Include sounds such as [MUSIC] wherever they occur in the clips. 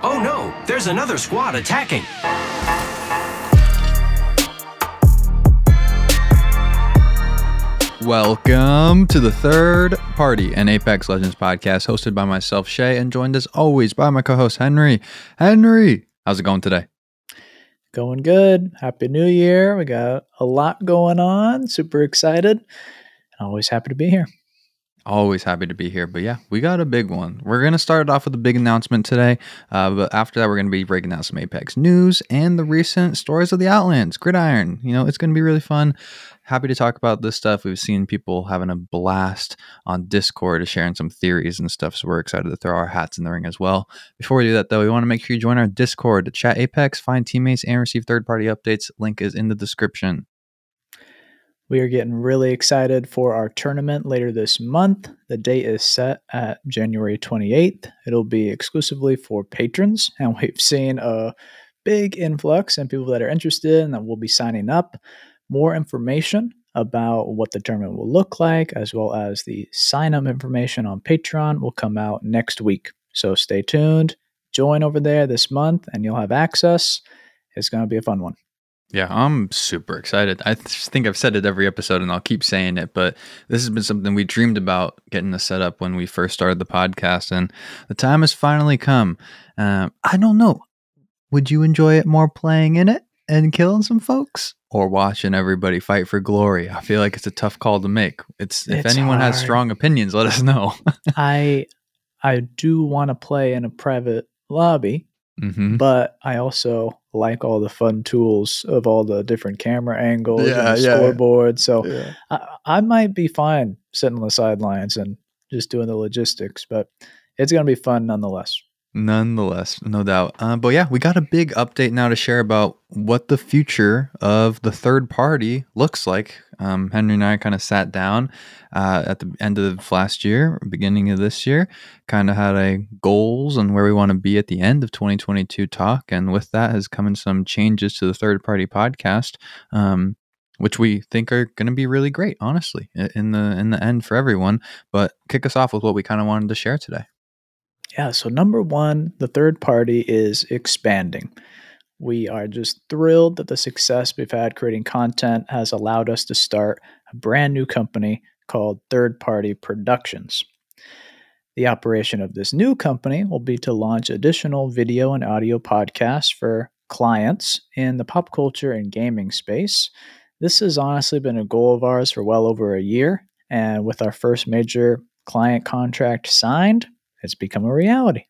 Oh no, there's another squad attacking. Welcome to the third party, an Apex Legends podcast hosted by myself, Shay, and joined as always by my co host, Henry. Henry, how's it going today? Going good. Happy New Year. We got a lot going on. Super excited. Always happy to be here. Always happy to be here. But yeah, we got a big one. We're going to start it off with a big announcement today. Uh, but after that, we're going to be breaking down some Apex news and the recent stories of the Outlands, Gridiron. You know, it's going to be really fun. Happy to talk about this stuff. We've seen people having a blast on Discord, sharing some theories and stuff. So we're excited to throw our hats in the ring as well. Before we do that, though, we want to make sure you join our Discord to chat Apex, find teammates, and receive third party updates. Link is in the description. We are getting really excited for our tournament later this month. The date is set at January 28th. It'll be exclusively for patrons, and [LAUGHS] we've seen a big influx in people that are interested and that will be signing up. More information about what the tournament will look like, as well as the sign up information on Patreon, will come out next week. So stay tuned, join over there this month, and you'll have access. It's going to be a fun one. Yeah, I'm super excited. I th- think I've said it every episode and I'll keep saying it, but this has been something we dreamed about getting this set up when we first started the podcast, and the time has finally come. Um, I don't know. Would you enjoy it more playing in it and killing some folks or watching everybody fight for glory? I feel like it's a tough call to make. It's if It's anyone has strong opinions, let us know. [LAUGHS] I I do want to play in a private lobby, hmm but I also like all the fun tools of all the different camera angles Yeah, and the yeah. scoreboard. So I, I might be fine sitting on the sidelines and just doing the logistics, but it's going to be fun nonetheless. Nonetheless, no doubt. Uh, but yeah, we got a big update now to share about what the future of the third party looks like. Um, Henry and I kind of sat down uh, at the end of last year, beginning of this year, kind of had a goals and where we want to be at the end of 2022 talk, and with that has come in some changes to the third party podcast. Um, which we think are going to be really great, honestly, in the in the end for everyone. But kick us off with what we kind of wanted to share today. Yeah, so number one, the third party is expanding. We are just thrilled that the success we've had creating content has allowed us to start a brand new company called Third Party Productions. The operation of this new company will be to launch additional video and audio podcasts for clients in the pop culture and gaming space. This has honestly been a goal of ours for well over a year, and with our first major client contract signed, it's become a reality.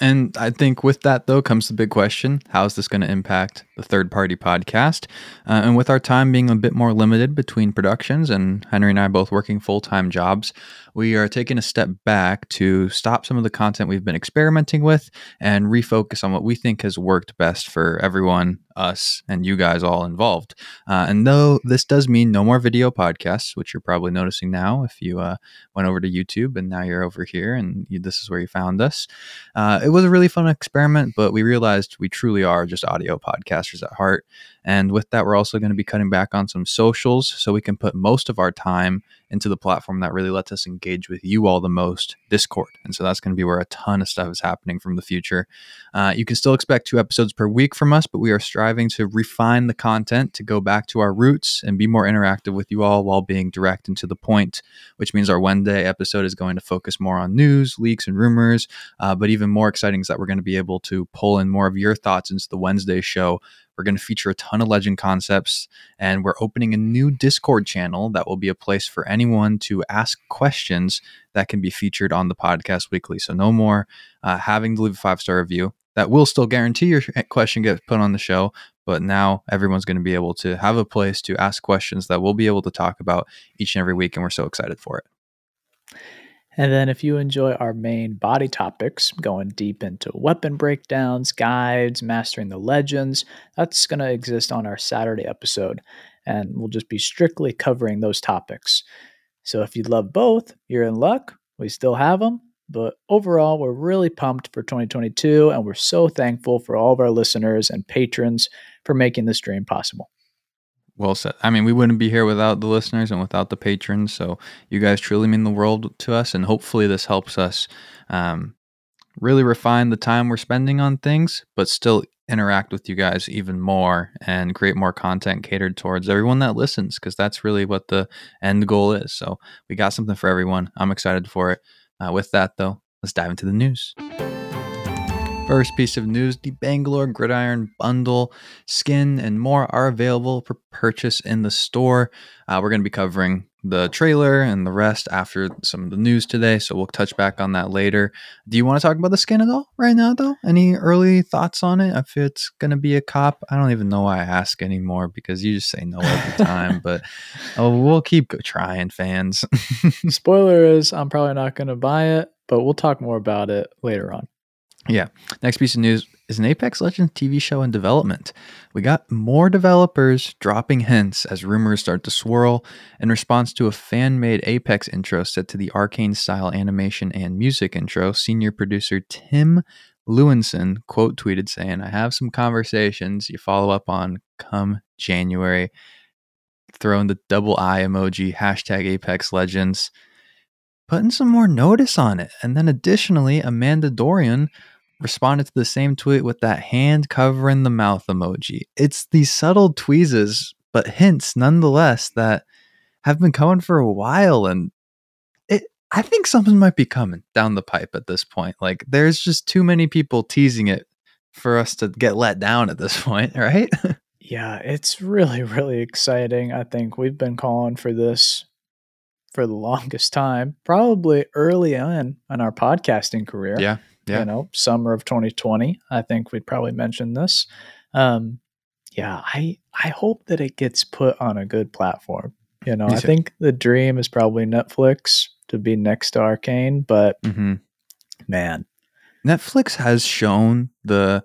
And I think with that, though, comes the big question how is this going to impact the third party podcast? Uh, and with our time being a bit more limited between productions and Henry and I both working full time jobs, we are taking a step back to stop some of the content we've been experimenting with and refocus on what we think has worked best for everyone, us, and you guys all involved. Uh, and though this does mean no more video podcasts, which you're probably noticing now if you uh, went over to YouTube and now you're over here and you, this is where you found us. Uh, it was a really fun experiment, but we realized we truly are just audio podcasters at heart. And with that, we're also going to be cutting back on some socials so we can put most of our time into the platform that really lets us engage with you all the most Discord. And so that's going to be where a ton of stuff is happening from the future. Uh, you can still expect two episodes per week from us, but we are striving to refine the content to go back to our roots and be more interactive with you all while being direct and to the point, which means our Wednesday episode is going to focus more on news, leaks, and rumors. Uh, but even more exciting is that we're going to be able to pull in more of your thoughts into the Wednesday show. We're going to feature a ton of legend concepts, and we're opening a new Discord channel that will be a place for anyone to ask questions that can be featured on the podcast weekly. So, no more uh, having to leave a five star review. That will still guarantee your question gets put on the show, but now everyone's going to be able to have a place to ask questions that we'll be able to talk about each and every week, and we're so excited for it. And then, if you enjoy our main body topics, going deep into weapon breakdowns, guides, mastering the legends, that's going to exist on our Saturday episode. And we'll just be strictly covering those topics. So, if you love both, you're in luck. We still have them. But overall, we're really pumped for 2022. And we're so thankful for all of our listeners and patrons for making this dream possible. Well said. I mean, we wouldn't be here without the listeners and without the patrons. So you guys truly mean the world to us, and hopefully this helps us um, really refine the time we're spending on things, but still interact with you guys even more and create more content catered towards everyone that listens because that's really what the end goal is. So we got something for everyone. I'm excited for it. Uh, with that, though, let's dive into the news. First piece of news the Bangalore Gridiron Bundle skin and more are available for purchase in the store. Uh, we're going to be covering the trailer and the rest after some of the news today, so we'll touch back on that later. Do you want to talk about the skin at all right now, though? Any early thoughts on it? If it's going to be a cop, I don't even know why I ask anymore because you just say no every time, but [LAUGHS] oh, we'll keep trying, fans. [LAUGHS] Spoiler is I'm probably not going to buy it, but we'll talk more about it later on. Yeah. Next piece of news is an Apex Legends TV show in development. We got more developers dropping hints as rumors start to swirl in response to a fan made Apex intro set to the arcane style animation and music intro. Senior producer Tim Lewinson quote tweeted saying, I have some conversations you follow up on come January. Throwing the double eye emoji, hashtag Apex Legends, putting some more notice on it. And then additionally, Amanda Dorian responded to the same tweet with that hand covering the mouth emoji. It's these subtle tweezes, but hints nonetheless that have been coming for a while and it I think something might be coming down the pipe at this point. Like there's just too many people teasing it for us to get let down at this [LAUGHS] point, right? yeah, it's really really exciting. I think we've been calling for this for the [LAUGHS] longest time, probably early on in our podcasting career. Yeah yeah. you know, summer of 2020. I think we'd probably mention this. Um, yeah, I I hope that it gets put on a good platform. You know, I think the dream is probably Netflix to be next to Arcane, but mm-hmm. man, Netflix has shown the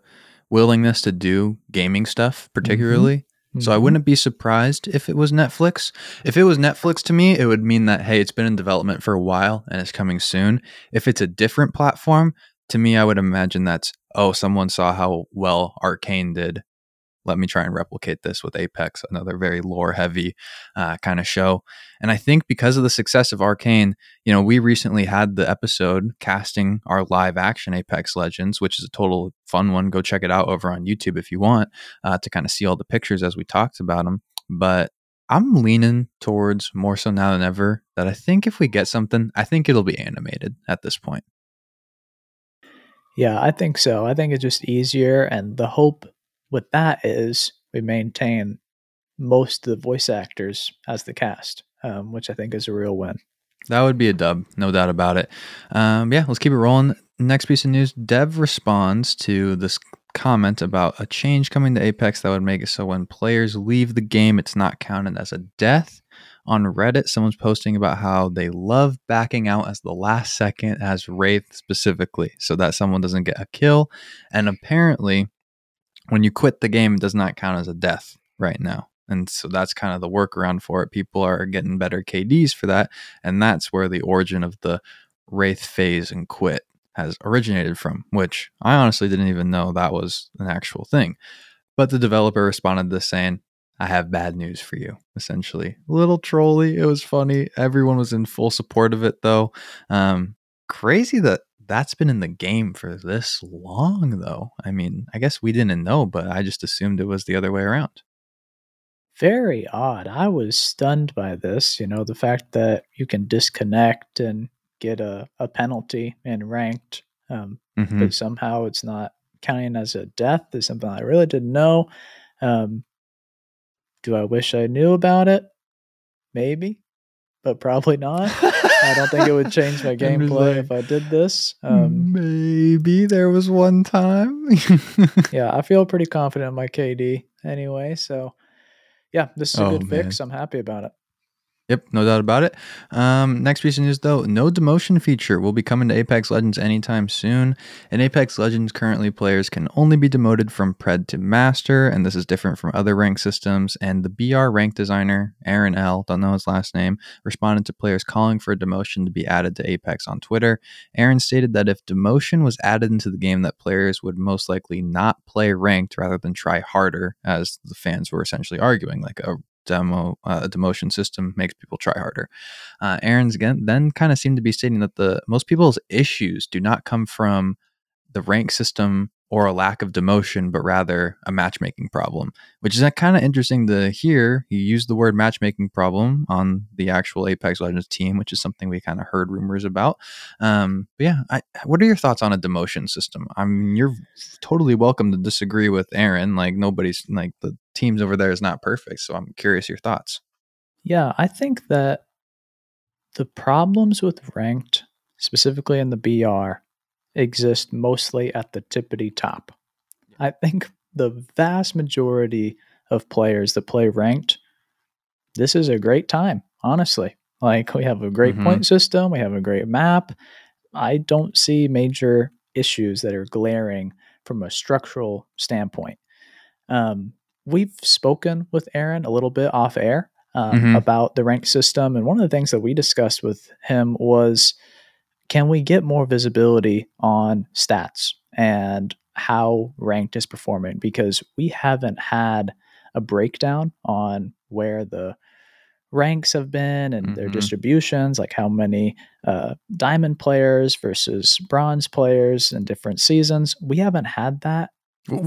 willingness to do gaming stuff, particularly. Mm-hmm. So I wouldn't be surprised if it was Netflix. If it was Netflix to me, it would mean that hey, it's been in development for a while and it's coming soon. If it's a different platform, to me, I would imagine that's, oh, someone saw how well Arcane did. Let me try and replicate this with Apex, another very lore heavy uh, kind of show. And I think because of the success of Arcane, you know, we recently had the episode casting our live action Apex Legends, which is a total fun one. Go check it out over on YouTube if you want uh, to kind of see all the pictures as we talked about them. But I'm leaning towards more so now than ever that I think if we get something, I think it'll be animated at this point. Yeah, I think so. I think it's just easier. And the hope with that is we maintain most of the voice actors as the cast, um, which I think is a real win. That would be a dub, no doubt about it. Um, yeah, let's keep it rolling. Next piece of news Dev responds to this comment about a change coming to Apex that would make it so when players leave the game, it's not counted as a death on Reddit, someone's posting about how they love backing out as the last second as Wraith specifically, so that someone doesn't get a kill. And apparently, when you quit the game, it does not count as a death right now. And so that's kind of the workaround for it. People are getting better KDs for that. And that's where the origin of the Wraith phase and quit has originated from, which I honestly didn't even know that was an actual thing. But the developer responded to this saying, I have bad news for you, essentially. A little trolly. It was funny. Everyone was in full support of it, though. Um, crazy that that's been in the game for this long, though. I mean, I guess we didn't know, but I just assumed it was the other way around. Very odd. I was stunned by this. You know, the fact that you can disconnect and get a, a penalty in ranked, um, mm-hmm. but somehow it's not counting as a death is something I really didn't know. Um, do I wish I knew about it? Maybe, but probably not. I don't think it would change my [LAUGHS] gameplay if I did this. Um, maybe there was one time. [LAUGHS] yeah, I feel pretty confident in my KD anyway. So, yeah, this is a oh, good man. fix. I'm happy about it. Yep, no doubt about it. Um, next piece of news, though, no demotion feature will be coming to Apex Legends anytime soon. In Apex Legends, currently players can only be demoted from Pred to Master, and this is different from other rank systems. And the BR rank designer, Aaron L., don't know his last name, responded to players calling for a demotion to be added to Apex on Twitter. Aaron stated that if demotion was added into the game, that players would most likely not play ranked rather than try harder, as the fans were essentially arguing, like a demo uh, demotion system makes people try harder. Uh, Aaron's again then kind of seemed to be stating that the most people's issues do not come from the rank system or a lack of demotion, but rather a matchmaking problem, which is kind of interesting to hear. You use the word matchmaking problem on the actual Apex Legends team, which is something we kind of heard rumors about. Um, but yeah, I, what are your thoughts on a demotion system? I mean, you're totally welcome to disagree with Aaron. Like nobody's like the teams over there is not perfect, so I'm curious your thoughts. Yeah, I think that the problems with ranked, specifically in the BR, exist mostly at the tippity top. I think the vast majority of players that play ranked, this is a great time, honestly. Like we have a great mm-hmm. point system, we have a great map. I don't see major issues that are glaring from a structural standpoint. Um, we've spoken with Aaron a little bit off air um, mm-hmm. about the rank system, and one of the things that we discussed with him was can we get more visibility on stats and how ranked is performing? Because we haven't had a breakdown on where the ranks have been and mm-hmm. their distributions, like how many uh, diamond players versus bronze players in different seasons. We haven't had that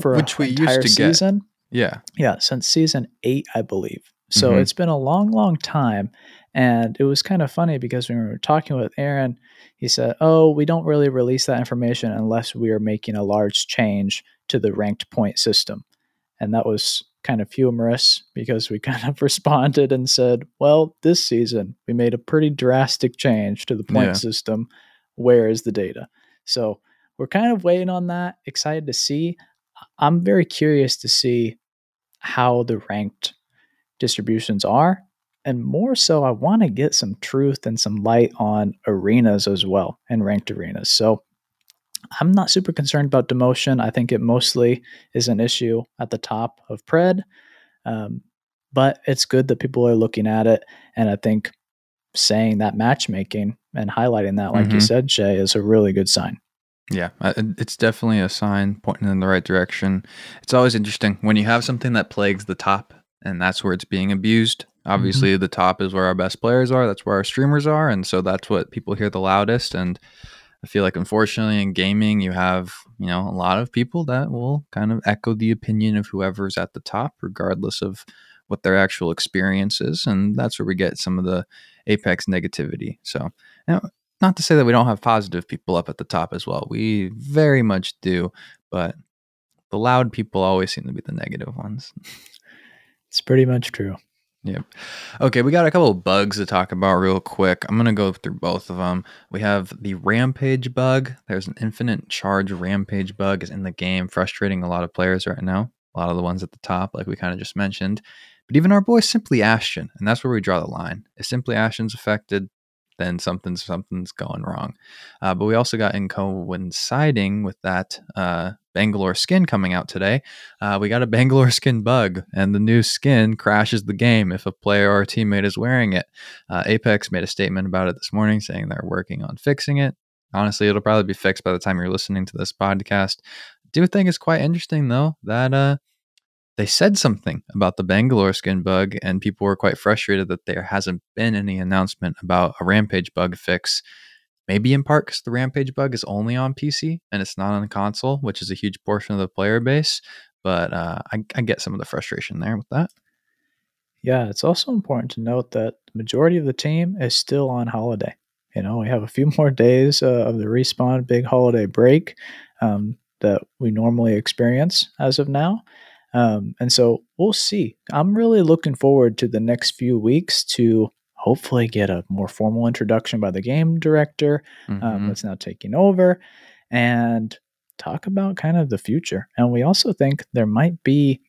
for which we entire used to season. Get. Yeah, yeah, since season eight, I believe. So mm-hmm. it's been a long, long time, and it was kind of funny because when we were talking with Aaron, he said, Oh, we don't really release that information unless we are making a large change to the ranked point system. And that was kind of humorous because we [LAUGHS] kind of responded and said, Well, this season we made a pretty drastic change to the point yeah. system. Where is the data? So we're kind of waiting on that, excited to see. I'm very curious to see how the ranked distributions are and more so, I want to get some truth and some light on arenas as well and ranked arenas. So I'm not super concerned about demotion. I think it mostly is an issue at the top of Pred. Um, but it's good that people are looking at it. And I think saying that matchmaking and highlighting that, like mm-hmm. you said, Shay, is a really good sign. Yeah, it's definitely a sign pointing in the right direction. It's always interesting when you have something that plagues the top and that's where it's being abused. Obviously, mm-hmm. the top is where our best players are. That's where our streamers are, and so that's what people hear the loudest. And I feel like, unfortunately, in gaming, you have you know a lot of people that will kind of echo the opinion of whoever's at the top, regardless of what their actual experience is, and that's where we get some of the apex negativity. So, you know, not to say that we don't have positive people up at the top as well. We very much do, but the loud people always seem to be the negative ones. It's pretty much true. Yep. Okay, we got a couple of bugs to talk about real quick. I'm going to go through both of them. We have the rampage bug. There's an infinite charge rampage bug is in the game, frustrating a lot of players right now. A lot of the ones at the top, like we kind of just mentioned. But even our boy Simply Ashton, and that's where we draw the line. If Simply Ashton's affected, then something's something's going wrong. Uh, but we also got in coinciding with that uh, Bangalore skin coming out today. Uh, we got a [LAUGHS] Bangalore skin bug, and the new skin crashes the game if a player or a teammate is wearing it. Uh, Apex made a statement about it this morning, saying they're working on fixing it. Honestly, it'll probably be fixed by the time you're listening to this podcast. Do think it's quite interesting though that uh, they said something about the Bangalore skin bug, and people were quite frustrated that there hasn't been any announcement about a Rampage bug fix. Maybe in part because the Rampage bug is only on PC and it's not on console, which is a huge portion of the player base. But uh, I, I get some of the frustration there with that. Yeah, it's also important to note that the majority of the team is still on holiday. You know, we have a few [LAUGHS] more days uh, of the respawn big holiday break um, that we normally experience as of now. Um, and so we'll see. I'm really looking forward to the next few weeks to hopefully get a more formal introduction by the game director um, mm-hmm. um, that's now taking over and talk about kind of the future. And we also think there might be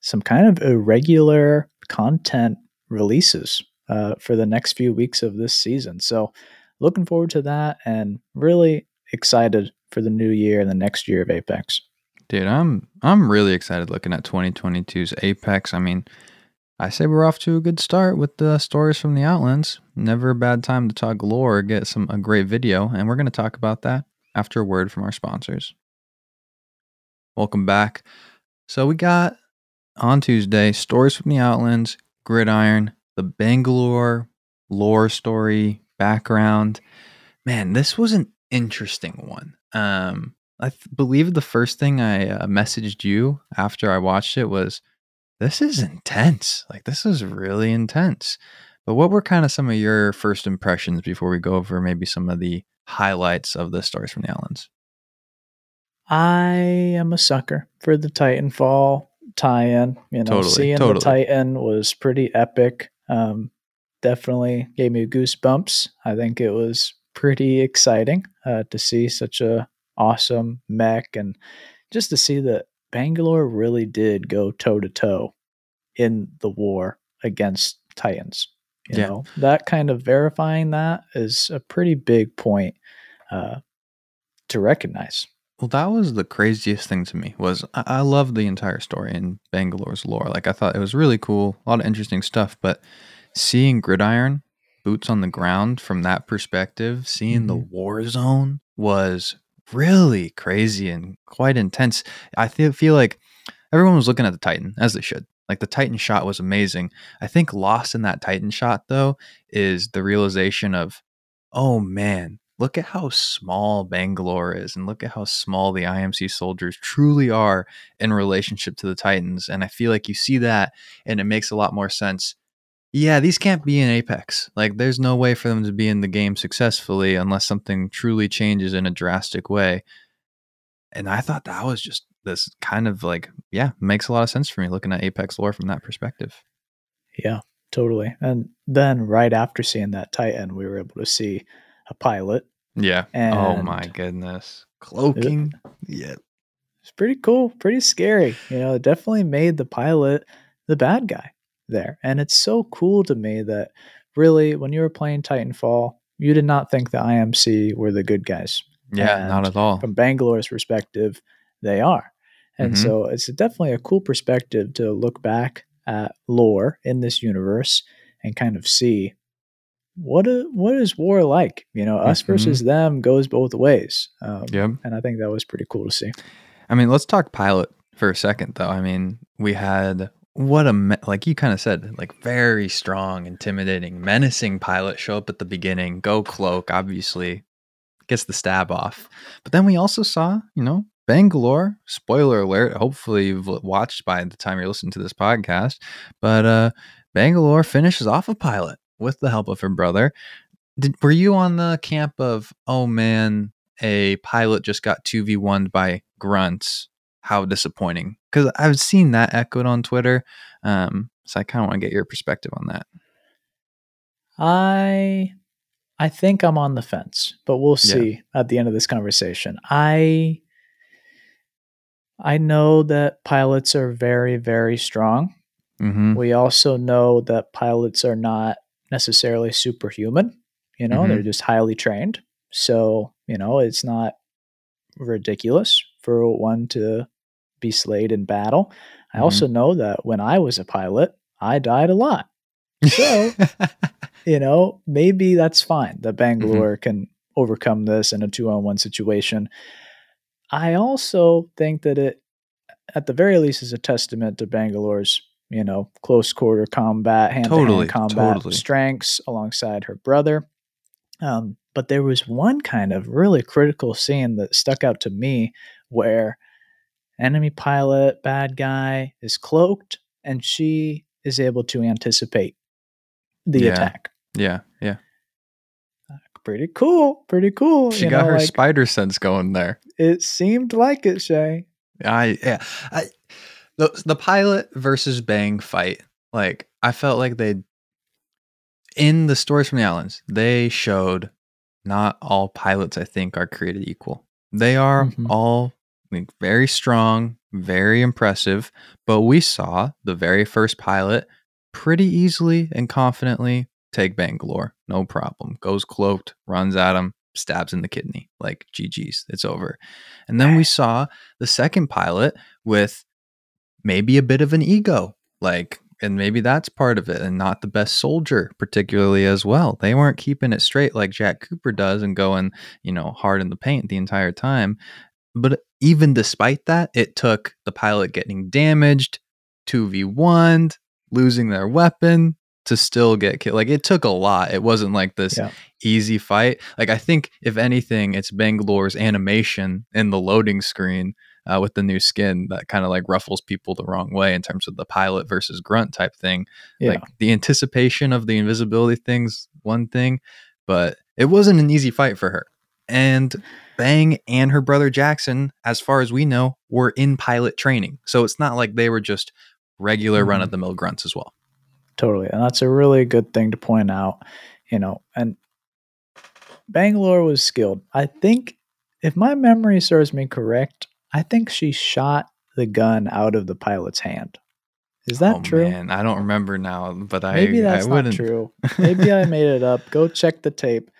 some kind of irregular content releases uh, for the next few weeks of this season. So looking forward to that and really excited for the new year and the next year of Apex. Dude, I'm I'm really excited looking at 2022's Apex. I mean, I say we're off to a good start with the stories from the Outlands. Never a bad time to talk lore, or get some a great video, and we're going to talk about that after a word from our sponsors. Welcome back. So we got on Tuesday stories from the Outlands, Gridiron, the Bangalore lore story background. Man, this was an interesting one. Um, I th- believe the first thing I uh, messaged you after I watched it was, "This is intense. Like this is really intense." But what were kind of some of your first impressions before we go over maybe some of the highlights of the Stories from the Outlands? I am a sucker for the Titanfall tie-in. You know, Totally, seeing totally. the Titan was pretty epic. Um, definitely gave me goosebumps. I think it was pretty exciting uh, to see such a awesome mech and just to see that Bangalore really did go toe to toe in the war against Titans. You Yeah. know, that kind of verifying that is a pretty big point uh, to recognize. Well, that was the craziest thing to me. Was I, I love the entire story in Bangalore's lore. Like I thought it was really cool, a lot of interesting stuff. But seeing Gridiron, boots on the ground from that perspective, seeing the war zone was really crazy and quite intense. I feel like everyone was looking at the Titan as they should. Like the Titan shot was amazing. I think lost in that Titan shot though is the realization of, oh man, look at how small Bangalore is and look at how small the IMC soldiers truly are in relationship to the Titans. And I feel like you see that and it makes a lot more sense. Yeah, these can't be in Apex. Like, there's no way for them to be in the game successfully unless something truly changes in a drastic way. And I thought that was just this kind of like, yeah, makes a lot of sense for me looking at Apex lore from that perspective. Yeah, totally. And then right after seeing that Titan, we were able to see a pilot. Yeah. oh my goodness. Cloaking. Yeah. It's pretty cool, pretty scary. You know, it definitely made the pilot the bad guy there. And it's so cool to me that really, when you were playing Titanfall, you did not think the IMC were the good guys. Yeah, not at all. From Bangalore's perspective, they are. And Mhm. so it's definitely a cool perspective to look back at lore in this universe and kind of see what a, what is war like? You know, us Mhm. versus them goes both ways. Um, Yep. And I think that was pretty cool to see. I mean, let's talk pilot for a second, though. I mean, we had what a me- like you kind of said, like very strong, intimidating, menacing pilot show up at the beginning. Go cloak, obviously gets the stab off, but then we also saw, you know, Bangalore. Spoiler alert! Hopefully, you've watched by the time you're listening to this podcast. But uh Bangalore finishes off a pilot with the help of her brother. Did, were you on the camp of, oh man, a pilot just got 2v1 by grunts? How disappointing. Because I've seen that echoed on Twitter. Um, so I kind of want to get your perspective on that. I I think I'm on the fence, but we'll Yeah. see at the end of this conversation. I I know that pilots are very very strong. Mm-hmm. We also know that pilots are not necessarily superhuman. You know, they're just highly trained. So, you know, it's not ridiculous for one to be slayed in battle. I Mhm. also know that when I was a pilot, I died a lot. So- [LAUGHS] you know, maybe that's fine that Bangalore can overcome this in a two on one situation. I also think that it, at the very least, is a testament to Bangalore's, you know, close quarter combat, hand to hand combat totally. strengths alongside her brother. Um, but there was one kind of really critical scene that stuck out to me where enemy pilot, bad guy, is cloaked and she is able to anticipate the Yeah. attack. yeah, yeah. Pretty cool. Pretty cool. She you got know, her like, spider sense going there. It seemed like it, Shay. I yeah. I, the the pilot versus Bang fight. Like I felt like they in the stories from the Outlands, they showed not all pilots I think are created equal. They are Mhm. all like, very strong, very impressive, but we saw the very first pilot pretty easily and confidently take Bangalore. No problem. Goes cloaked, runs at him, stabs in the kidney. Like GG's, it's over. And then we saw the second pilot with maybe a bit of an ego. Like, and maybe that's part of it, and not the best soldier, particularly as well. They weren't keeping it straight like Jack Cooper does and going, you know, hard in the paint the entire time. But even despite that, it took the pilot getting damaged, 2v1, losing their weapon, to still get killed. Like it took a lot. It wasn't like this Yeah. easy fight. Like I think if anything, it's Bangalore's animation in the loading screen uh, with the new skin that kind of like ruffles people the wrong way in terms of the pilot versus grunt type thing. Yeah. Like the anticipation of the invisibility thing's one thing, but it wasn't an easy fight for her. And Bang and her brother Jackson, as far as we know, were in pilot training. So it's not like they were just regular Mhm. run of the mill grunts as well. Totally. And that's a really good thing to point out, you know. And Bangalore was skilled. I think, if my memory serves me correct, I think she shot the gun out of the pilot's hand. Is that oh, true? Man, I don't remember now, but I Maybe that's I not wouldn't. true. [LAUGHS] Maybe I made it up. Go check the tape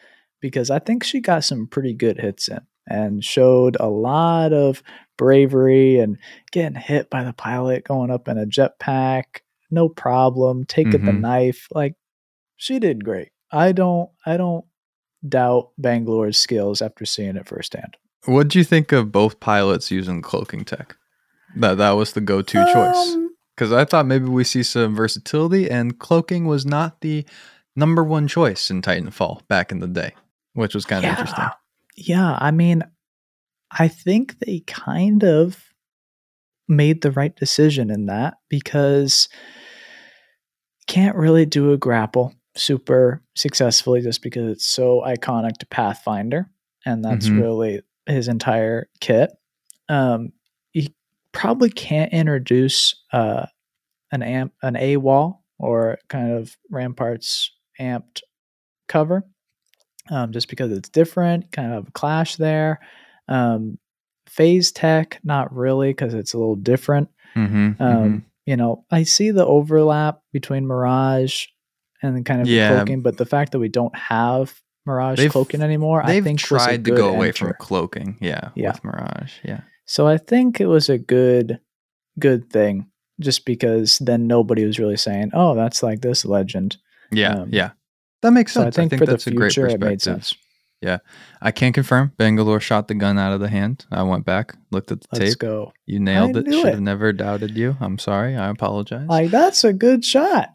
because I think she got some pretty good hits in and showed a lot of bravery and getting hit by the pilot going up in a jetpack, no problem, taking the Mhm. knife. Like she did great. I don't I don't doubt Bangalore's skills after seeing it firsthand. What do you think of both pilots using cloaking tech? That that was the go-to choice. Um, Because I thought maybe we see some versatility, and cloaking was not the number one choice in Titanfall back in the day, which was kind of interesting. Yeah, I mean, I think they kind of made the right decision in that because can't really do a grapple super successfully just because it's so iconic to Pathfinder, and that's Mhm. really his entire kit. Um, you probably can't introduce uh, an amp, an A wall, or kind of Rampart's amped cover, um, just because it's different. Kind of a clash there. Um, phase tech, not really, because it's a little different. Mm-hmm, Um, You know, I see the overlap between Mirage and kind of Yeah. cloaking, but the fact that we don't have Mirage They've- cloaking anymore, I think was a tried to go away from cloaking, yeah, Yeah. with Mirage, yeah. So I think it was a good, good thing, just because then nobody was really saying, "Oh, that's like this legend." Yeah, Um, yeah. That makes So sense. I think, for the that's a great perspective. sense. I can't confirm. Bangalore shot the gun out of the hand. I went back, looked at the Let's tape. go. You nailed it. Should have never doubted you. I'm sorry. I apologize. Like that's a good shot.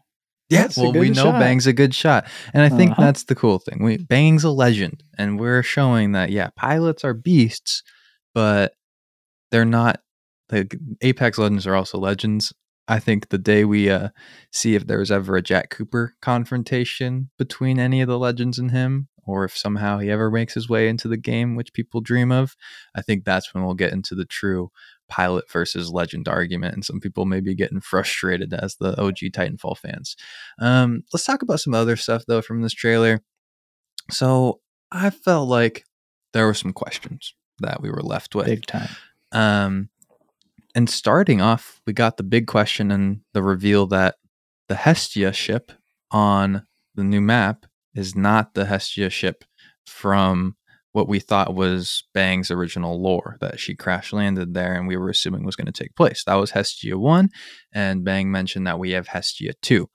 yeah, that's well, we know shot. Bang's a good shot, and I think Uh-huh. that's the cool thing. We Bang's a legend, and we're showing that yeah, pilots are beasts, but they're not. Like Apex Legends are also legends. I think the day we uh, see if there was ever a Jack Cooper confrontation between any of the legends and him, or if somehow he ever makes his way into the game, which people dream of, I think that's when we'll get into the true pilot versus legend argument. And some people may be getting [LAUGHS] frustrated as the OG Titanfall fans. Um, let's talk about some other stuff though from this trailer. So I felt like there were some questions that we were left with. Big time. Um, and starting off, we got the big question and the reveal that the Hestia ship on the new map is not the Hestia ship from what we thought was Bang's original lore that she crash landed there and we were assuming was going to take place. That was Hestia 1, and Bang mentioned that we have Hestia 2.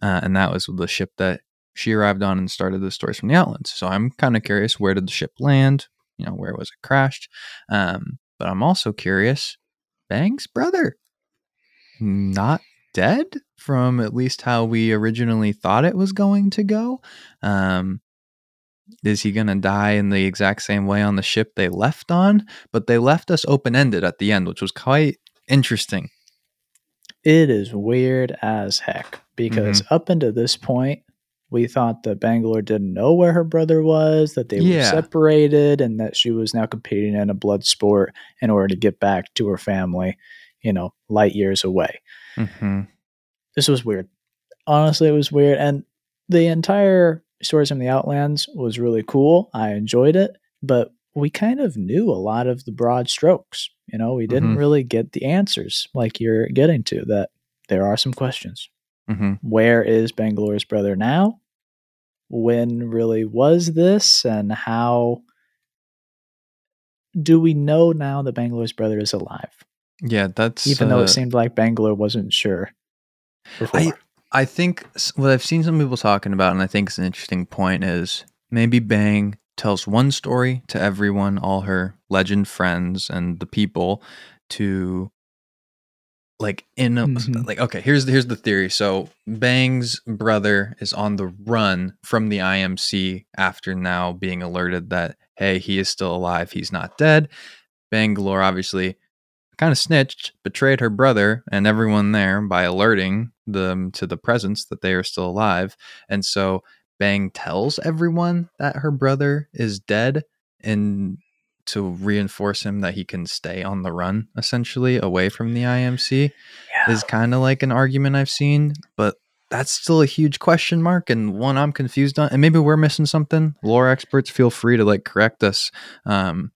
Uh, and that was the ship that she arrived on and started the stories from the Outlands. So I'm kind of curious where did the ship land? You know, where was it crashed? Um, but I'm also curious Bang's brother not dead from at least how we originally thought it was going to go. Um, is he going to die in the exact same way on the ship they left on? But they left us open ended at the end, which was quite interesting. It is weird as heck because Mm-hmm. up until this point, we thought that Bangalore didn't know where her brother was, that they were separated, and that she was now competing in a blood sport in order to get back to her family, you know, light years away. Mm-hmm. This was weird. Honestly, it was weird. And the entire stories from the Outlands was really cool. I enjoyed it, but we kind of knew a lot of the broad strokes. You know, we didn't Mhm. really get the answers like you're getting to, that there are some questions. Mm-hmm. Where is Bangalore's brother now? When really was this? And how do we know now that Bangalore's brother is alive? Yeah, that's Even though uh, it seemed like Bangalore wasn't sure before. I I think what I've seen some people talking about, and I think it's an interesting point, is maybe Bang tells one story to everyone, all her legend friends and the people, to like in a, Mhm. like okay here's here's the theory. So bang's brother is on the run from the imc after now being alerted that hey he is still alive. He's not dead. Bangalore obviously kind of snitched betrayed her brother and everyone there by alerting them to the presence that they are still alive. And so bang tells everyone that her brother is dead and to reinforce him that he can stay on the run essentially away from the imc Yeah. is kind of like an argument I've seen, but that's still a huge question mark and one I'm confused on. And maybe we're missing something. Lore experts, feel free to like correct us um,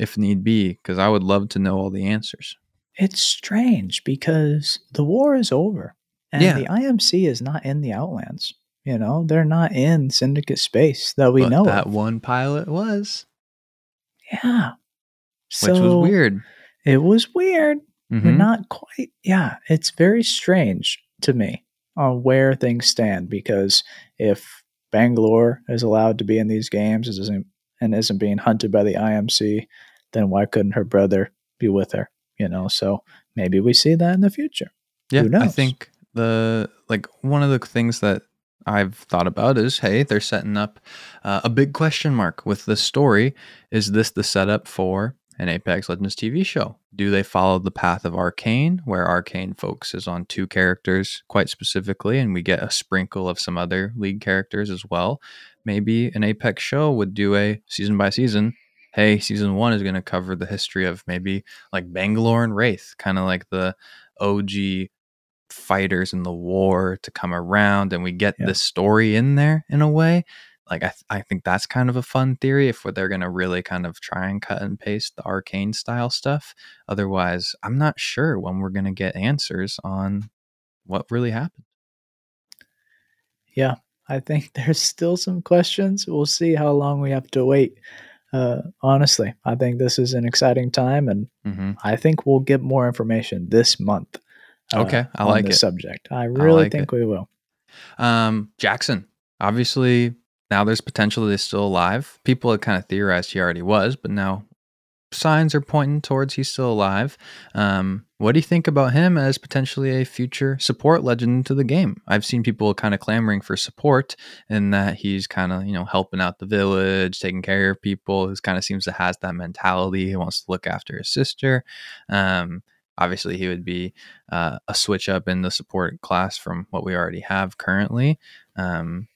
if need be, because I would love to know all the answers. It's strange because the war is over and Yeah. the IMC is not in the Outlands. You know, they're not in syndicate space that we but know that of. one pilot was, Yeah. So which was weird. It was weird. We're Mhm. not quite. Yeah, it's very strange to me on where things stand because if Bangalore is allowed to be in these games and isn't, and isn't being hunted by the IMC, then why couldn't her brother be with her? You know, so maybe we see that in the future. Yeah, Who I think the like one of the things that I've thought about is hey, they're setting up uh, a big question mark with this story. Is this the setup for an Apex Legends TV show? Do they follow the path of Arcane, where Arcane focuses on two characters quite specifically, and we get a sprinkle of some other league characters as well? Maybe an Apex show would do a season by season. Hey, season one is going to cover the history of maybe like Bangalore and Wraith, kind of like the OG fighters in the war to come around and we get Yeah. this story in there in a way like I, th- I think that's kind of a fun theory if they're going to really kind of try and cut and paste the arcane style stuff otherwise i'm not sure when we're going to get answers on what really happened Yeah, I think [LAUGHS] there's still some questions. We'll see how long we have to wait. Uh, honestly, I think this is an exciting time, and hmm I think we'll get more information this month. Uh, Okay, I on like the it. subject. I really like think we will. um jackson obviously now there's potential that he's still alive people had kind of theorized he already was but now signs are pointing towards he's still alive. Um, what do you think about him as potentially a future support legend to the game? I've seen people kind of clamoring for support and that he's kind of, you know, helping out the village, taking care of people. Who kind of seems to has that mentality. He wants to look after his sister. Um, obviously, he would be uh, a switch up in the support class from what we already have currently. Um,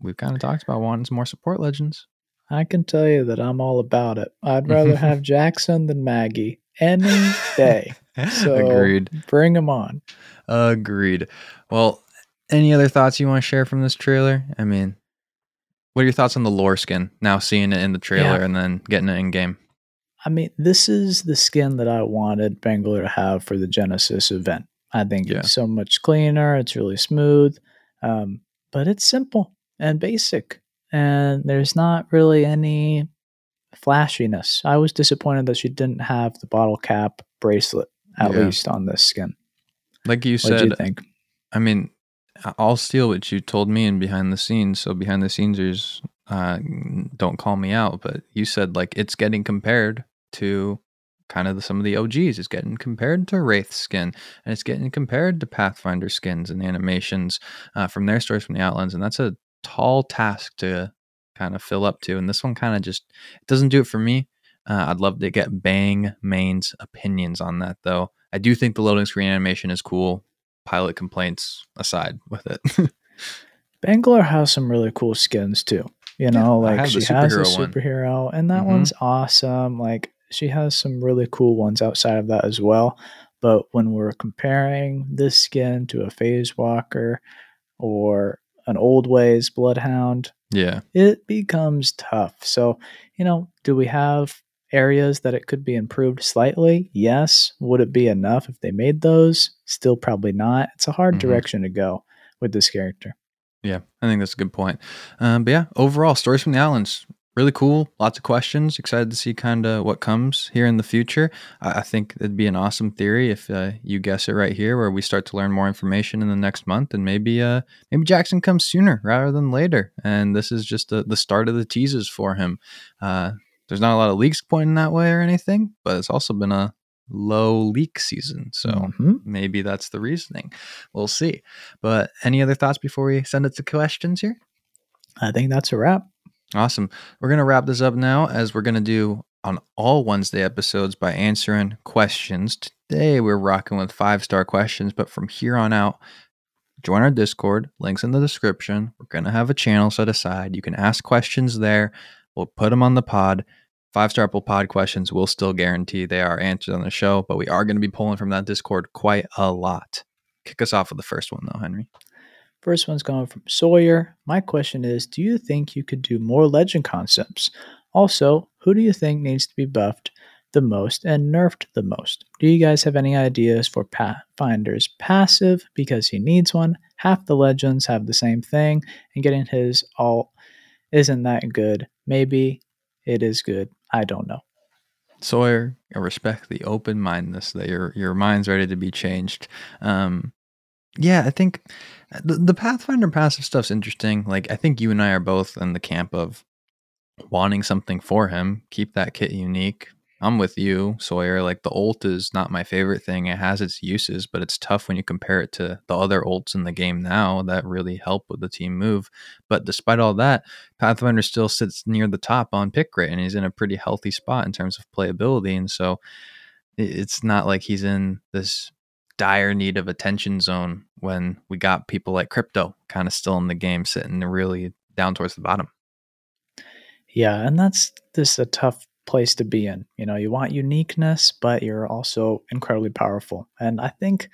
we've kind of talked about wanting some more support legends. I can tell you that I'm all about it. I'd rather [LAUGHS] have Jackson than Maggie any day. [LAUGHS] So Agreed. Bring him on. Agreed. Well, any other thoughts you want to share from this trailer? I mean, what are your thoughts on the lore skin? Now seeing it in the trailer Yeah. and then getting it in game. I mean, this is the skin that I wanted Bangalore to have for the Genesis event. I think Yeah. it's so much cleaner. It's really smooth, um, but it's simple and basic. And there's not really any flashiness. I was disappointed that she didn't have the bottle cap bracelet, at Yeah. least on this skin. Like you What did said, you think? I mean, I'll steal what you told me in behind the scenes. So behind the scenes, there's uh, don't call me out, but you said like it's getting compared to kind of the, some of the OGs. It's getting compared to Wraith skin, and it's getting compared to Pathfinder skins and animations uh, from their stories from the Outlands, and that's a tall task to kind of fill up to. And this one kind of just it doesn't do it for me. Uh, I'd love to get Bang Main's opinions on that, though. I do think the loading screen animation is cool. Pilot complaints aside with it. [LAUGHS] Bangalore has some really cool skins too. You know, I like she has a superhero one. and that Mhm. one's awesome. Like she has some really cool ones outside of that as well. But when we're comparing this skin to a Phase Walker or an Old Ways Bloodhound, yeah. it becomes tough. So, you know, do we have areas that it could be improved slightly? Yes. Would it be enough if they made those? Still probably not. It's a hard Mhm. direction to go with this character. Yeah, I think that's a good point. Um, but yeah, overall, stories from the Outlands really cool. Lots of questions. Excited to see kind of what comes here in the future. I, I think it'd be an awesome theory if uh, you guess it right here, where we start to learn more information in the next month, and maybe uh, maybe Jackson comes sooner rather than later. And this is just the the start of the teases for him. Uh, there's not a lot of leaks pointing that way or anything, but it's also been a low leak season. So Mhm. maybe that's the reasoning. We'll see. But any other thoughts before we send it to questions here? I think that's a wrap. Awesome. We're going to wrap this up now as we're going to do on all Wednesday episodes by answering questions. Today we're rocking with five star questions, but from here on out, join our Discord. Links in the description. We're going to have a channel set aside. You can ask questions there. We'll put them on the pod. Five star Apple Pod questions will still guarantee they are answered on the show, but we are going to be pulling from that Discord quite a lot. Kick us off with the first one, though, Henry. First one's coming from Sawyer. My question is Do you think you could do more legend concepts? Also, who do you think needs to be buffed the most and nerfed the most? Do you guys have any ideas for Pathfinder's passive because he needs one? Half the legends have the same thing, and getting his alt isn't that good. Maybe it is good. I don't know. Sawyer, I respect the open mindedness that your your mind's ready to be changed. Um, yeah, I think uh, the, the Pathfinder passive stuff's interesting. Like, I think you and I are both in the camp of wanting something for him, keep that kit unique. I'm with you, Sawyer. Like the ult is not my favorite thing. It has its uses, but it's tough when you compare it to the other ults in the game now that really help with the team move. But despite all that, Pathfinder still sits near the top on pick rate and he's in a pretty healthy spot in terms of playability. And so it's not like he's in this dire need of attention zone when we got people like crypto kind of still in the game sitting really down towards the bottom. Yeah, and that's this a tough place to be in. You know, you want uniqueness, but you're also incredibly powerful. And I think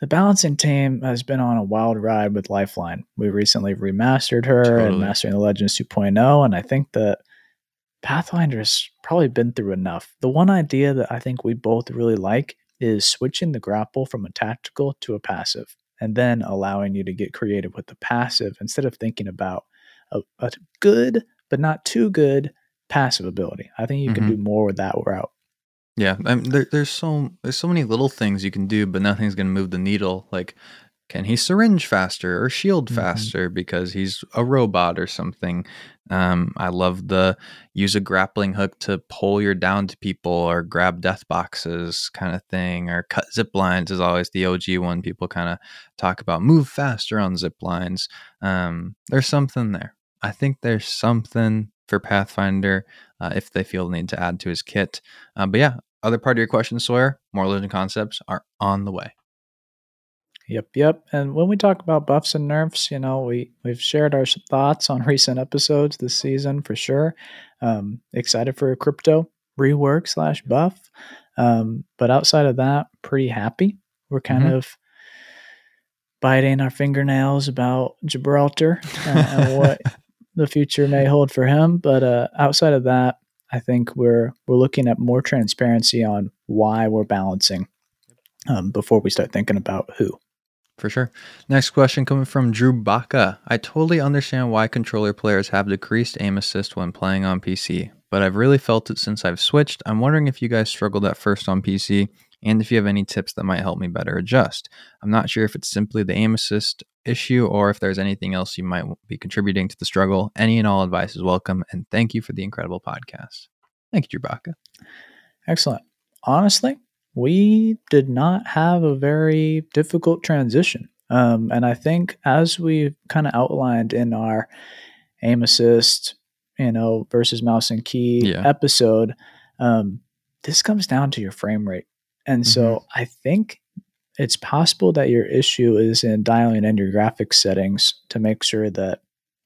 the balancing team has been on a wild ride with Lifeline. We recently remastered her Totally. and Mastering the Legends 2.0, and I think that Pathfinder's probably been through enough. The one idea that I think we both really like is switching the grapple from a tactical to a passive, and then allowing you to get creative with the passive instead of thinking about a, a good but not too good passive ability. I think you can Mhm. do more with that route. Yeah, I mean, there, there's so there's so many little things you can do, but nothing's gonna move the needle. Like, can he syringe faster or shield Mhm. faster because he's a robot or something? Um, I love the use a grappling hook to pull your down to people or grab death boxes kind of thing, or cut zip lines is always the OG one. People kind of talk about move faster on zip lines. Um, there's something there. I think there's something for Pathfinder uh, if they feel the need to add to his kit. Uh, but yeah, other part of your question, Sawyer, more legend concepts are on the way. Yep, yep. And when we talk about buffs and nerfs, you know, we we've shared our thoughts on [LAUGHS] recent episodes this season for sure. Um, excited for a crypto rework slash buff, um, but outside of that, pretty happy. We're kind Mhm. of biting our fingernails about Gibraltar uh, and [LAUGHS] what the future may hold for him. But uh, outside of that, I think we're we're looking at more transparency on why we're balancing um, before we start thinking about who. For sure. Next question coming from Drew Baca. I totally understand why controller players have decreased aim assist when playing on PC, but I've really felt it since I've switched. I'm wondering if you guys struggled at first on PC and if you have any tips that might help me better adjust. I'm not sure if it's simply the aim assist issue or if there's anything else you might be contributing to the struggle. Any and all advice is welcome, and thank you for the incredible podcast. Thank you, Drew Baca. Excellent. Honestly, we did not have a very difficult transition. Um, and I think as we kind of outlined in our aim assist, you know, versus mouse and key Yeah. episode, um, this comes down to your frame rate. And so I think it's possible that your issue is in dialing in your graphics settings to make sure that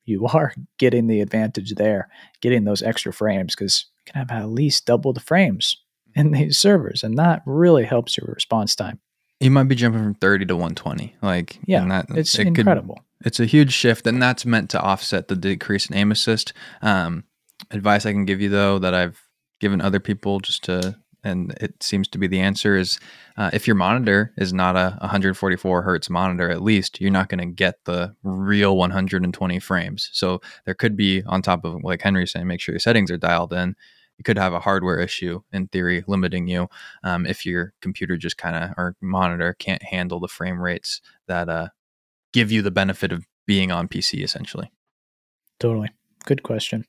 you [LAUGHS] are getting the advantage there, getting those extra frames, because you can have at least double the frames in these servers, and that really helps your response time. You might be jumping from 30 to 120. Like, Yeah, and that, It's it could- incredible. It's a huge shift, and that's meant to offset the decrease in aim assist. Um, advice I can give you, though, that I've given other people just to, and it seems to be the answer is uh, if your monitor is not a 144 hertz monitor, at least you're not going to get the real 120 frames. So there could be, on top of like Henry's saying, make sure your settings are dialed in. You could have a hardware issue in theory, limiting you um, if your computer just kind of or monitor can't handle the frame rates that uh, give you the benefit of being on PC essentially. Totally. Good question.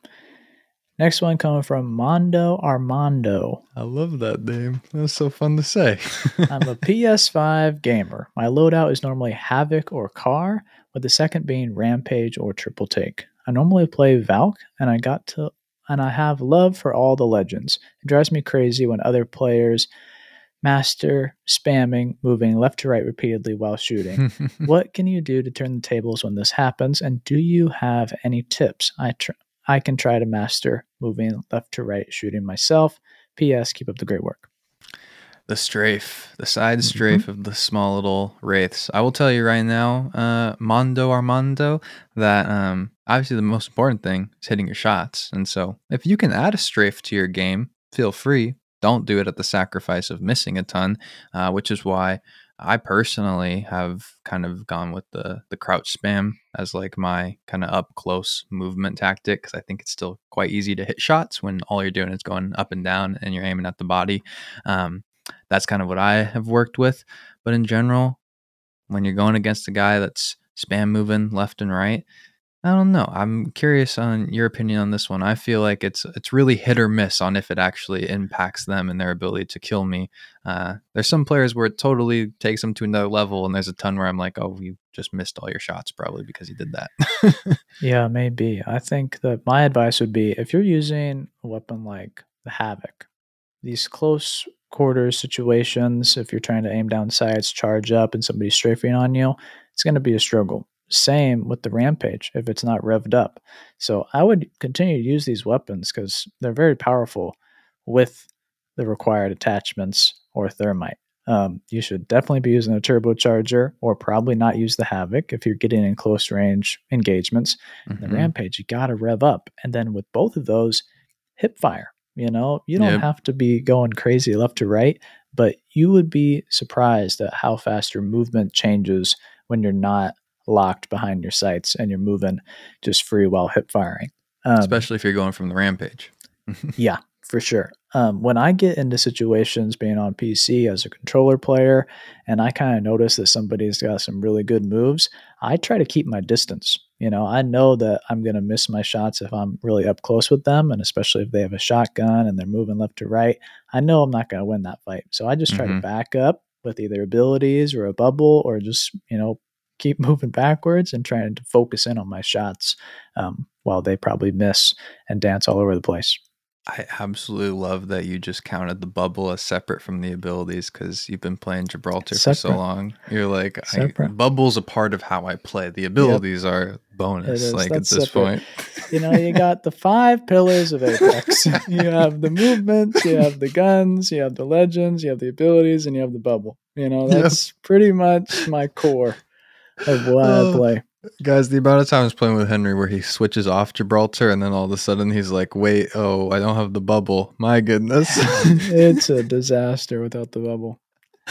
Next one coming from Mondo Armando. I love that name. That's so fun to say. [LAUGHS] I'm a PS5 gamer. My loadout is normally Havoc or Car, with the second being Rampage or Triple Take. I normally play Valk, and I got to and I have love for all the legends. It drives me crazy when other players master spamming, moving left to right repeatedly while shooting. [LAUGHS] what can you do to turn the tables when this happens? And do you have any tips? I tr- I can try to master moving left to right shooting myself. P.S. Keep up the great work. The strafe, the side strafe mm-hmm. of the small little wraiths. I will tell you right now, uh, Mondo Armando, that um, obviously the most important thing is hitting your shots. And so if you can add a strafe to your game, feel free. Don't do it at the sacrifice of missing a ton, uh, which is why I personally have kind of gone with the the crouch spam as like my kind of up close movement tactic because I think it's still quite easy to hit shots when all you're doing is going up and down and you're aiming at the body. Um, that's kind of what I have worked with. But in general, when you're going against a guy that's spam moving left and right, I don't know. I'm curious on your opinion on this one. I feel like it's it's really hit or miss on if it actually impacts them and their ability to kill me. Uh, there's some players where it totally takes them to another level, and there's a ton where I'm like, oh, you just missed all your shots probably because you did that. [LAUGHS] yeah, maybe. I think that my advice would be if you're using a weapon like the Havoc, these close quarters situations, if you're trying to aim down sights, charge up, and somebody's strafing on you, it's going to be a struggle same with the Rampage if it's not revved up. So I would continue to use these weapons because they're very powerful with the required attachments or thermite. Um, you should definitely be using a turbocharger or probably not use the Havoc if you're getting in close range engagements. Mm-hmm. The Rampage, you got to rev up. And then with both of those, hip fire. You know, you don't yep. have to be going crazy left to right, but you would be surprised at how fast your movement changes when you're not locked behind your sights and you're moving just free while hip firing. Um, Especially if you're going from the rampage. [LAUGHS] yeah, for sure. Um, when I get into situations being on PC as a controller player and I kind of notice that somebody's got some really good moves, I try to keep my distance. You know, I know that I'm going to miss my shots if I'm really up close with them, and especially if they have a shotgun and they're moving left to right. I know I'm not going to win that fight. So I just try mm-hmm. to back up with either abilities or a bubble or just, you know, keep [LAUGHS] moving backwards and trying to focus in on my shots um, while they probably miss and dance all over the place. I absolutely love that you just counted the bubble as separate from the abilities because you've been playing Gibraltar separate. for so long. You're like, I, bubble's a part of how I play. The abilities yep. are bonus, like at this separate. point. you know, you got the five pillars of Apex. [LAUGHS] you have the movements, you have the guns, you have the legends, you have the abilities, and you have the bubble. You know, that's yep. pretty much my core [LAUGHS] of what oh, play. Guys, the amount of times playing with Henry where he switches off Gibraltar and then all of a sudden he's like, wait, oh, I don't have the bubble. My goodness. it's a disaster without the bubble.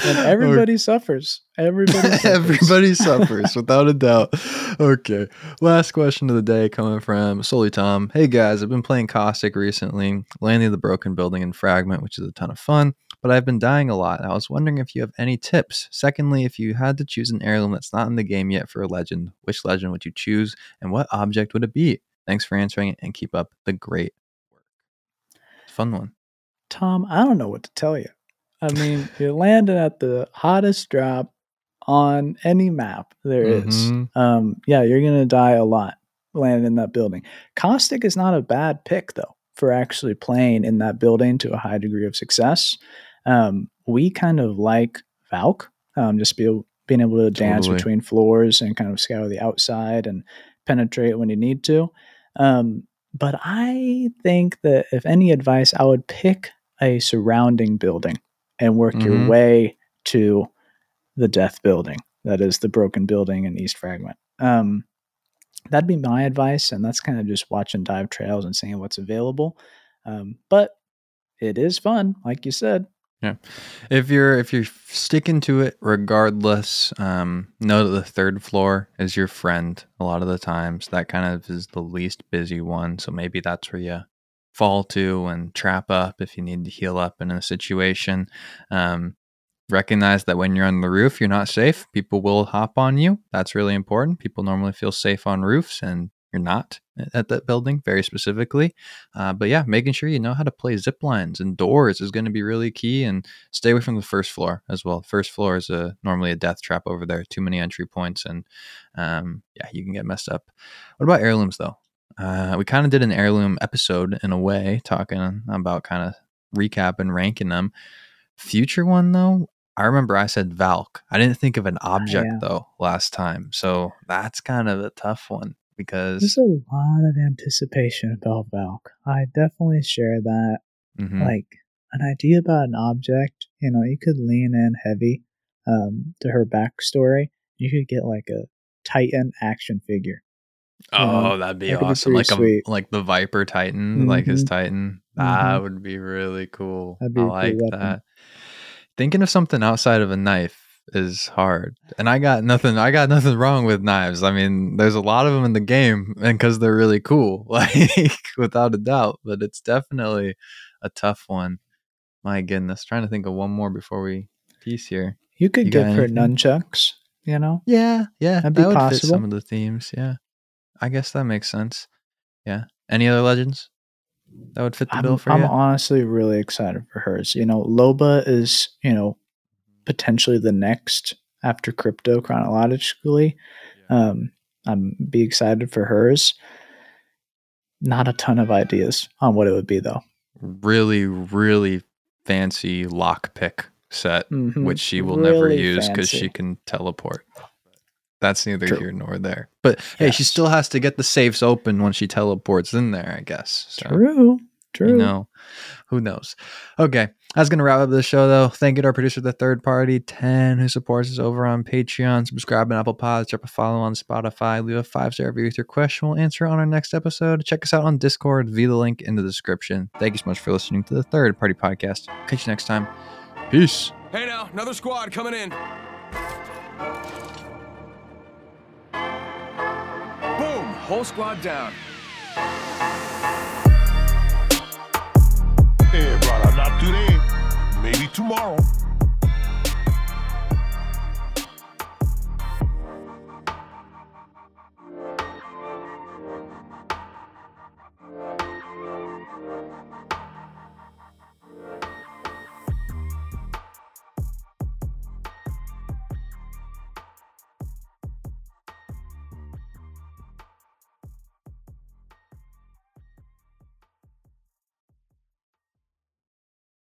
And [LAUGHS] everybody suffers. Everybody [LAUGHS] suffers. everybody suffers, without a doubt. Okay. Last question of the day coming from Solly Tom. Hey guys, I've been playing Caustic recently, landing the broken building in fragment, which is a ton of fun but I've been dying a lot. I was wondering if you have any tips. Secondly, if you had to choose an heirloom that's not in the game yet for a legend, which legend would you choose and what object would it be? Thanks for answering it and keep up the great work. Fun one. Tom, I don't know what to tell you. I mean, [LAUGHS] you're landing at the hottest drop on any map there is. Mm-hmm. Um, yeah, you're going to die a lot landing in that building. Caustic is not a bad pick, though, for actually playing in that building to a high degree of success um, we kind of like Valk, um, just be, being able to dance totally. between floors and kind of scour the outside and penetrate when you need to. Um, but I think that if any advice, I would pick a surrounding building and work mm-hmm. your way to the death building. That is the broken building in East Fragment. Um, that'd be my advice, and that's kind of just watching dive trails and seeing what's available. Um, but it is fun, like you said. Yeah. If you're if you're sticking to it regardless, um, know that the third floor is your friend a lot of the times. That kind of is the least busy one. So maybe that's where you fall to and trap up if you need to heal up in a situation. Um, recognize that when you're on the roof, you're not safe. People will hop on you. That's really important. People normally feel safe on roofs and you're not at that building very specifically. Uh, but yeah, making sure you know how to play zip lines and doors is going to be really key. And stay away from the first floor as well. First floor is a normally a death trap over there. Too many entry points, and um, yeah, you can get messed up. What about heirlooms though? Uh, we kind of did an heirloom episode in a way, talking about kind of recap and ranking them. Future one though, I remember I said Valk. I didn't think of an Ah, object yeah. though last time, so that's kind of a tough one because There's a lot of anticipation about Valk. I definitely share that. Mhm. Like an idea about an object, you know, you could lean in heavy um, to her backstory. You could get like a Titan action figure. oh, that'd be that be awesome! pretty Like a like the Viper Titan, like his Mhm. Titan. That Mhm. would be really cool. Be I like that. Thinking of something outside of a knife is hard, and I got nothing. I got nothing wrong with knives. I mean, there's a lot of them in the game, and because they're really cool, [LAUGHS] like without a doubt. But it's definitely a tough one. My goodness, trying to think of one more before we piece here. You could You give her nunchucks, you know? Yeah, yeah, That'd that be would fit possible. some of the themes. Yeah, I guess that makes sense. Yeah. Any other legends that would fit the I'm, bill for I'm you? honestly really excited for hers. You know, Loba is, you know, potentially the next after crypto chronologically. Um, I'm be excited for hers. Not a ton of ideas on what it would be though. really, really fancy lockpick set, Mhm. which she will never use because she can teleport. That's neither True. here nor there. But hey, she still has to get the safes open when she teleports in there, I guess. So, True. True. You know, who knows? Okay, that's gonna wrap up the show, though. Thank you to our producer, the third party, Ten, who supports us over on Patreon. Subscribe on Apple Pods, drop a follow on Spotify, leave a five star review with your question. We'll answer on our next episode. Check us out on Discord via the link in the description. Thank you so much for listening to the third party podcast. Catch you next time. Peace. Hey now, another squad coming in. Boom! Whole squad down. Yeah, brother. Not today. Maybe tomorrow.